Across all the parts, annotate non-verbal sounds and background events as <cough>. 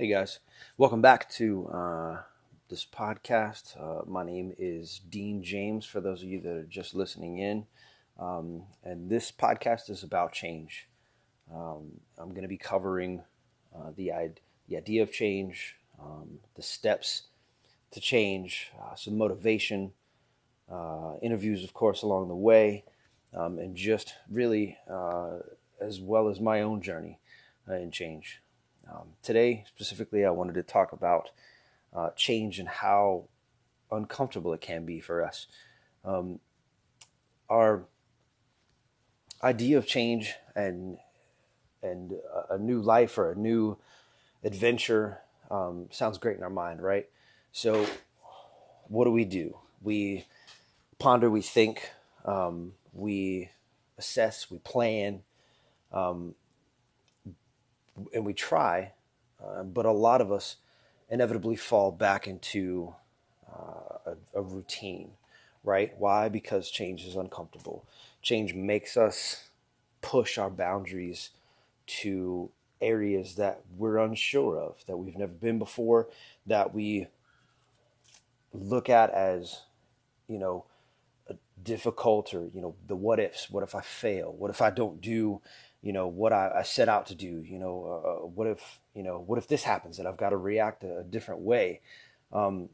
Hey guys, welcome back to uh, this podcast. Uh, my name is Dean James. For those of you that are just listening in, um, and this podcast is about change. Um, I'm going to be covering uh, the the idea of change, um, the steps to change, uh, some motivation, uh, interviews, of course, along the way, um, and just really uh, as well as my own journey in change. Um, today, specifically, I wanted to talk about uh, change and how uncomfortable it can be for us. Um, our idea of change and and a new life or a new adventure um, sounds great in our mind, right? So, what do we do? We ponder, we think, um, we assess, we plan, um, and we try, uh, but a lot of us inevitably fall back into uh, a, a, routine, right? Why? Because change is uncomfortable. Change makes us push our boundaries to areas that we're unsure of, that we've never been before, that we look at as, you know, difficult or, you know, the what ifs. What if I fail? What if I don't do you know what I, I, set out to do you know uh, uh, what if you know what if this happens and i've got to react a, a different way. Um,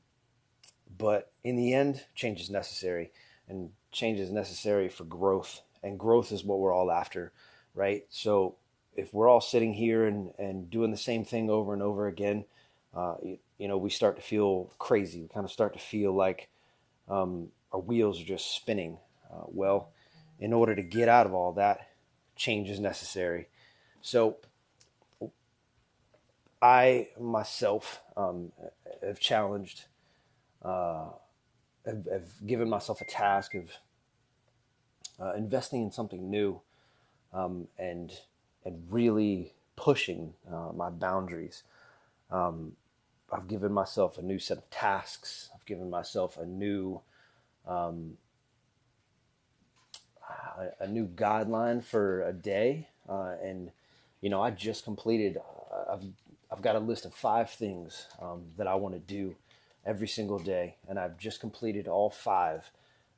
but in the end change is necessary and change is necessary for growth and growth is what we're all after right? So if we're all sitting here and, and doing the same thing over and over again uh, you, you, know we start to feel crazy. We kind of start to feel like um, our wheels are just spinning. Uh, well in order to get out of all that change is necessary. So I myself um, have challenged, uh, have, have, given myself a task of uh, investing in something new um, and and really pushing uh, my boundaries. Um, I've given myself a new set of tasks. I've given myself a new um, a, a new guideline for a day, uh, and you know I just completed. Uh, I've I've got a list of five things um, that I want to do every single day, and I've just completed all five.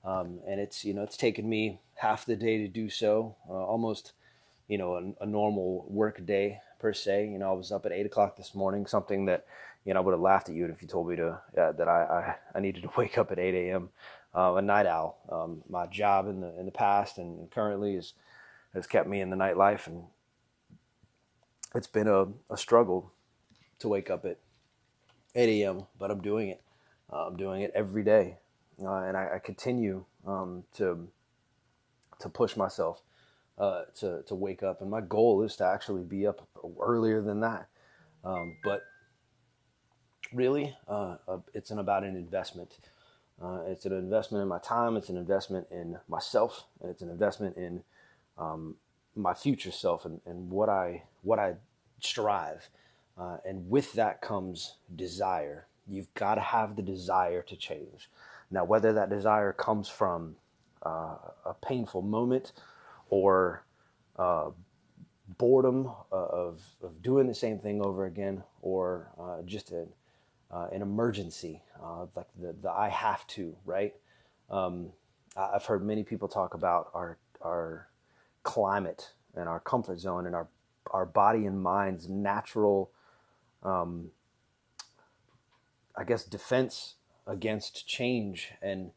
Um, and it's you know it's taken me half the day to do so, uh, almost you know a, a, normal work day per se. You know I was up at eight o'clock this morning, something that you know I would have laughed at you if you told me to uh, that I, I, I needed to <laughs> wake up at eight a.m uh, a night owl. Um, my job in the in the past and currently is has kept me in the nightlife, and it's been a, a struggle to wake up at 8 a.m. But I'm doing it. Uh, I'm doing it every day, uh, and I, I continue um, to to push myself uh, to to wake up. And my goal is to actually be up earlier than that. Um, but really, uh, uh, it's an, about an investment. Uh, it's an investment in my time. It's an investment in myself, and it's an investment in um, my future self and, and what I what I strive. Uh, and with that comes desire. You've got to have the desire to change. Now, whether that desire comes from uh, a painful moment or uh, boredom of, of doing the same thing over again, or uh, just an, uh, an emergency uh, like the, the I have to, right? Um, I've heard many people talk about our, our climate and our comfort zone and our, our body and mind's natural, um, I guess, defense against change. And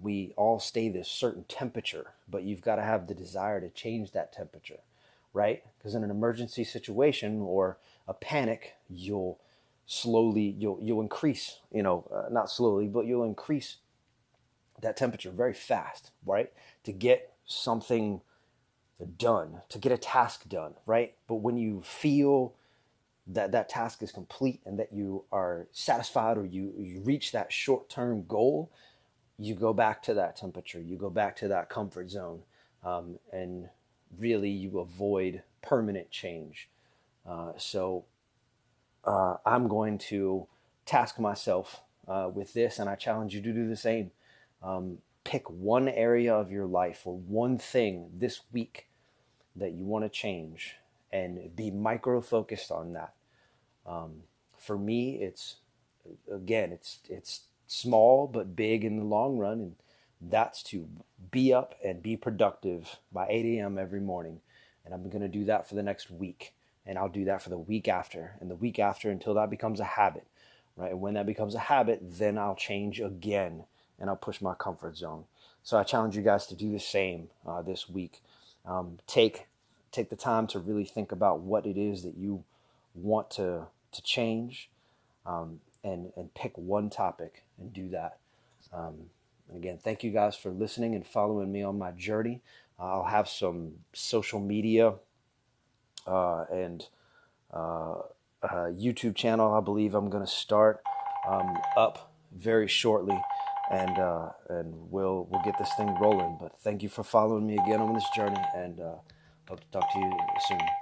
we all stay this certain temperature, but you've got to have the desire to change that temperature, right? Because in an emergency situation or a panic, you'll slowly you'll you'll increase you know uh, not slowly but you'll increase that temperature very fast right? To get something done to get a task done right? But when you feel that that task is complete and that you are satisfied or you you reach that short-term goal you go back to that temperature you go back to that comfort zone um, and really you avoid permanent change. Uh, so uh, I'm going to task myself uh, with this, and I challenge you to do the same. Um, pick one area of your life or one thing this week that you want to change and be micro focused on that. Um, for me, it's again, it's it's small but big in the long run, and that's to be up and be productive by 8 a.m. every morning. And I'm going to do that for the next week, and I'll do that for the week after, and the week after until that becomes a habit, right? And when that becomes a habit, then I'll change again, and I'll push my comfort zone. So I challenge you guys to do the same uh, this week. Um, take take the time to really think about what it is that you want to to change, um, and and pick one topic and do that. Um, and again, thank you guys for listening and following me on my journey. I'll have some social media uh, and uh, YouTube channel. I believe I'm going to start um, up very shortly, and uh, and we'll we'll get this thing rolling. But thank you for following me again on this journey, and uh, hope to talk to you soon.